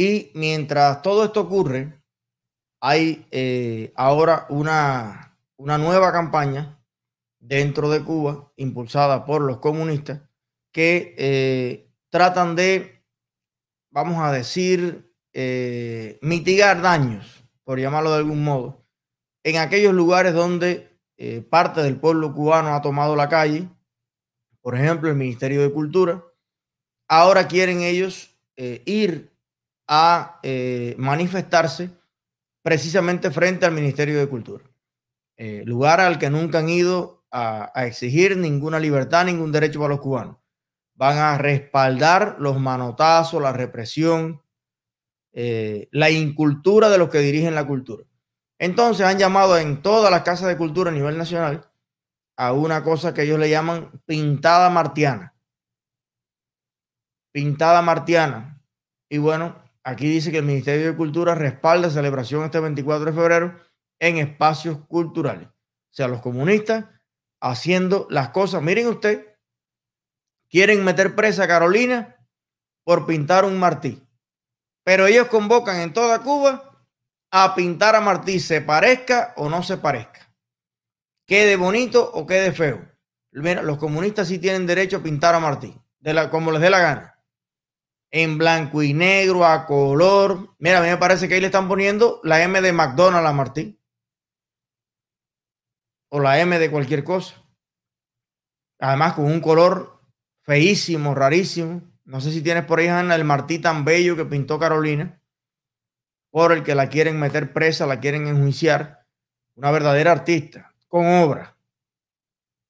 Y mientras todo esto ocurre, hay eh, ahora una, una nueva campaña dentro de Cuba, impulsada por los comunistas, que eh, tratan de, vamos a decir, eh, mitigar daños, por llamarlo de algún modo, en aquellos lugares donde parte del pueblo cubano ha tomado la calle, por ejemplo, el Ministerio de Cultura. Ahora quieren ellos ir a manifestarse precisamente frente al Ministerio de Cultura, eh, lugar al que nunca han ido a, exigir ninguna libertad, ningún derecho para los cubanos. Van a respaldar los manotazos, la represión, eh, la incultura de los que dirigen la cultura. Entonces han llamado en todas las casas de cultura a nivel nacional a una cosa que ellos le llaman pintada martiana. Pintada martiana. Y bueno, Aquí dice que el Ministerio de Cultura respalda celebración este 24 de febrero en espacios culturales. O sea, los comunistas haciendo las cosas. Miren usted, quieren meter presa a Carolina por pintar un Martí. Pero ellos convocan en toda Cuba a pintar a Martí, se parezca o no se parezca. Quede bonito o quede feo. Mira, los comunistas sí tienen derecho a pintar a Martí, como les dé la gana en blanco y negro, a color. Mira, a mí me parece que ahí le están poniendo la M de McDonald's a Martín. O la M de cualquier cosa. Además, con un color feísimo, rarísimo. No sé si tienes por ahí, el Martí tan bello que pintó Carolina, por el que la quieren meter presa, la quieren enjuiciar. Una verdadera artista, con obra.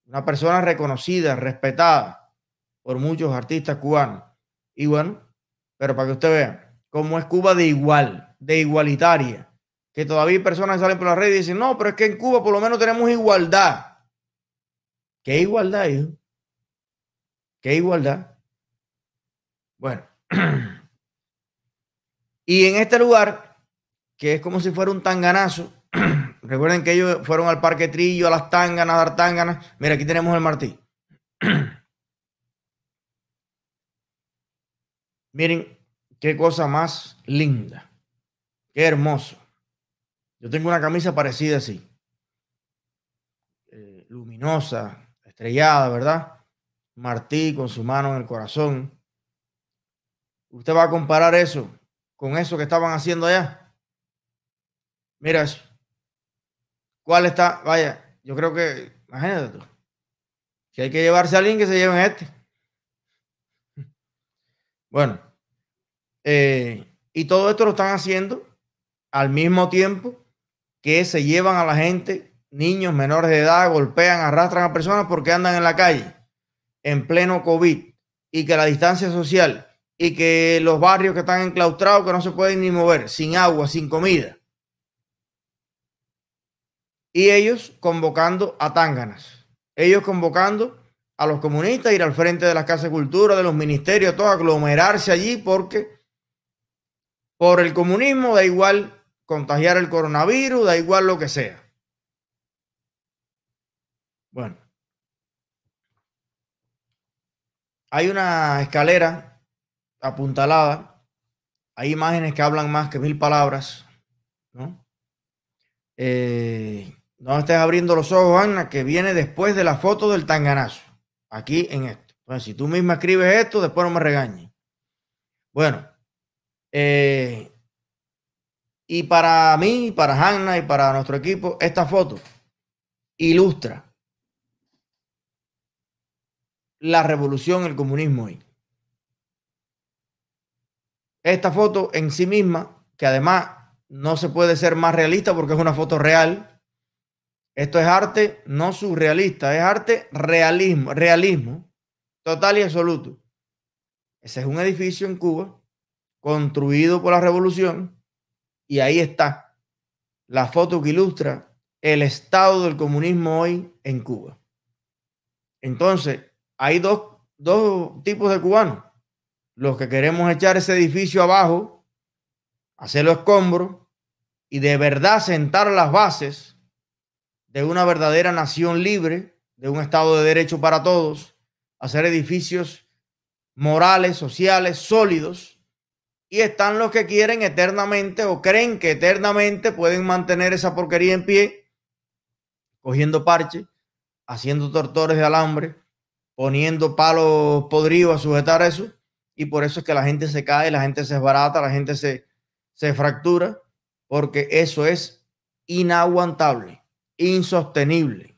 Una persona reconocida, respetada por muchos artistas cubanos. Y bueno, pero para que usted vea cómo es Cuba de igual, de igualitaria. Que todavía hay personas que salen por la red y dicen, no, pero es que en Cuba por lo menos tenemos igualdad. ¿Qué igualdad, hijo? ¿Qué igualdad? Bueno. y en este lugar, que es como si fuera un tanganazo, recuerden que ellos fueron al Parque Trillo, a las tanganas, a dar tanganas. Mira, aquí tenemos el Martí. Miren qué cosa más linda. Qué hermoso. Yo tengo una camisa parecida así. Eh, luminosa, estrellada, ¿verdad? Martí con su mano en el corazón. Usted va a comparar eso con eso que estaban haciendo allá. Mira eso. ¿Cuál está? Vaya, yo creo que, imagínate tú. Si hay que llevarse a alguien que se lleven este. Bueno, eh, y todo esto lo están haciendo al mismo tiempo que se llevan a la gente, niños menores de edad, golpean, arrastran a personas porque andan en la calle en pleno COVID y que la distancia social y que los barrios que están enclaustrados que no se pueden ni mover, sin agua, sin comida. Y ellos convocando a tánganas, ellos convocando a los comunistas ir al frente de las casas de cultura, de los ministerios, todo aglomerarse allí porque por el comunismo da igual contagiar el coronavirus, da igual lo que sea. Bueno. Hay una escalera apuntalada. Hay imágenes que hablan más que mil palabras. ¿no? Eh, no estés abriendo los ojos, Ana, que viene después de la foto del tanganazo aquí en esto. Bueno, si tú misma escribes esto, después no me regañes. Bueno, eh, y para mí, para Hanna y para nuestro equipo, esta foto ilustra la revolución, el comunismo hoy. Esta foto en sí misma, que además no se puede ser más realista porque es una foto real, esto es arte no surrealista, es arte realismo, realismo total y absoluto. Ese es un edificio en Cuba construido por la revolución y ahí está la foto que ilustra el estado del comunismo hoy en Cuba. Entonces, hay dos, dos tipos de cubanos. Los que queremos echar ese edificio abajo, hacerlo escombro y de verdad sentar las bases de una verdadera nación libre, de un Estado de Derecho para todos, hacer edificios morales, sociales, sólidos, y están los que quieren eternamente o creen que eternamente pueden mantener esa porquería en pie, cogiendo parches, haciendo tortores de alambre, poniendo palos podridos a sujetar eso, y por eso es que la gente se cae, la gente se desbarata, la gente se, se fractura, porque eso es inaguantable, insostenible.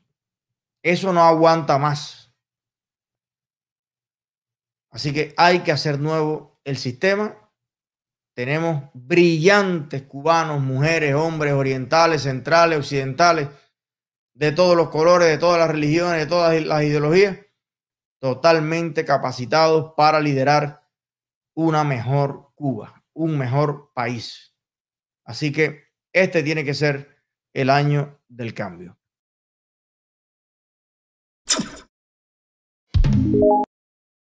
Eso no aguanta más. Así que hay que hacer nuevo el sistema tenemos brillantes cubanos, mujeres, hombres, orientales, centrales, occidentales, de todos los colores, de todas las religiones, de todas las ideologías, totalmente capacitados para liderar una mejor Cuba, un mejor país. Así que este tiene que ser el año del cambio.